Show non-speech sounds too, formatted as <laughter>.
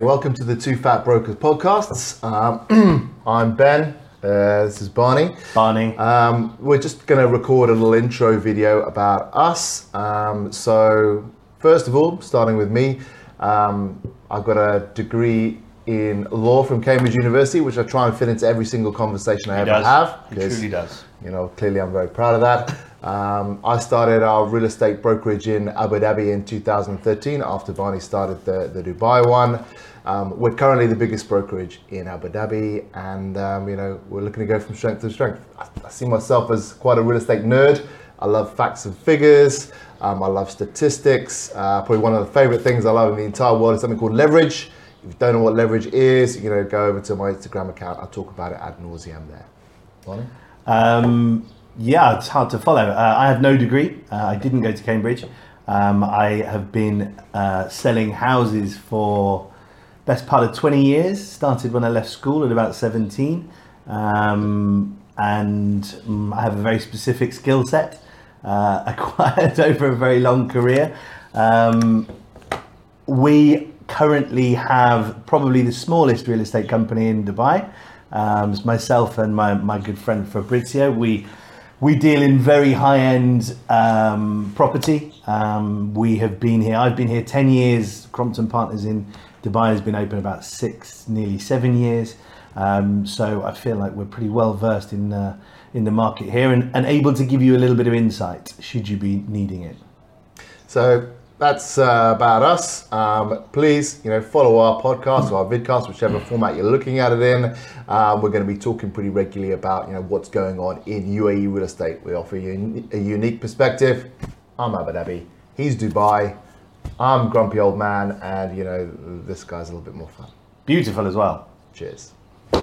Welcome to the Two Fat Brokers podcasts. Um, <clears throat> I'm Ben. Uh, this is Barney. Barney. Um, we're just going to record a little intro video about us. Um, so, first of all, starting with me, um, I've got a degree in law from Cambridge University, which I try and fit into every single conversation I he ever does. have. He truly does. You know, clearly I'm very proud of that. Um, I started our real estate brokerage in Abu Dhabi in 2013 after Barney started the, the Dubai one. Um, we're currently the biggest brokerage in Abu Dhabi, and um, you know we're looking to go from strength to strength. I, I see myself as quite a real estate nerd. I love facts and figures. Um, I love statistics. Uh, probably one of the favorite things I love in the entire world is something called leverage. If you don't know what leverage is, you know, go over to my Instagram account. I talk about it ad nauseum there. Barney? Um, yeah, it's hard to follow. Uh, I have no degree. Uh, I didn't go to Cambridge. Um, I have been uh, selling houses for best part of 20 years. Started when I left school at about 17. Um, and um, I have a very specific skill set uh, <laughs> acquired over a very long career. Um, we currently have probably the smallest real estate company in Dubai. Um, it's myself and my, my good friend Fabrizio. We we deal in very high end um, property. Um, we have been here. I've been here ten years. Crompton Partners in Dubai has been open about six, nearly seven years. Um, so I feel like we're pretty well versed in uh, in the market here and, and able to give you a little bit of insight should you be needing it. So that's uh, about us. Um, please, you know, follow our podcast or our vidcast, whichever format you're looking at it in. Um, we're going to be talking pretty regularly about, you know, what's going on in UAE real estate. We offer you a unique perspective. I'm Abu Dhabi. He's Dubai. I'm grumpy old man, and you know, this guy's a little bit more fun. Beautiful as well. Cheers.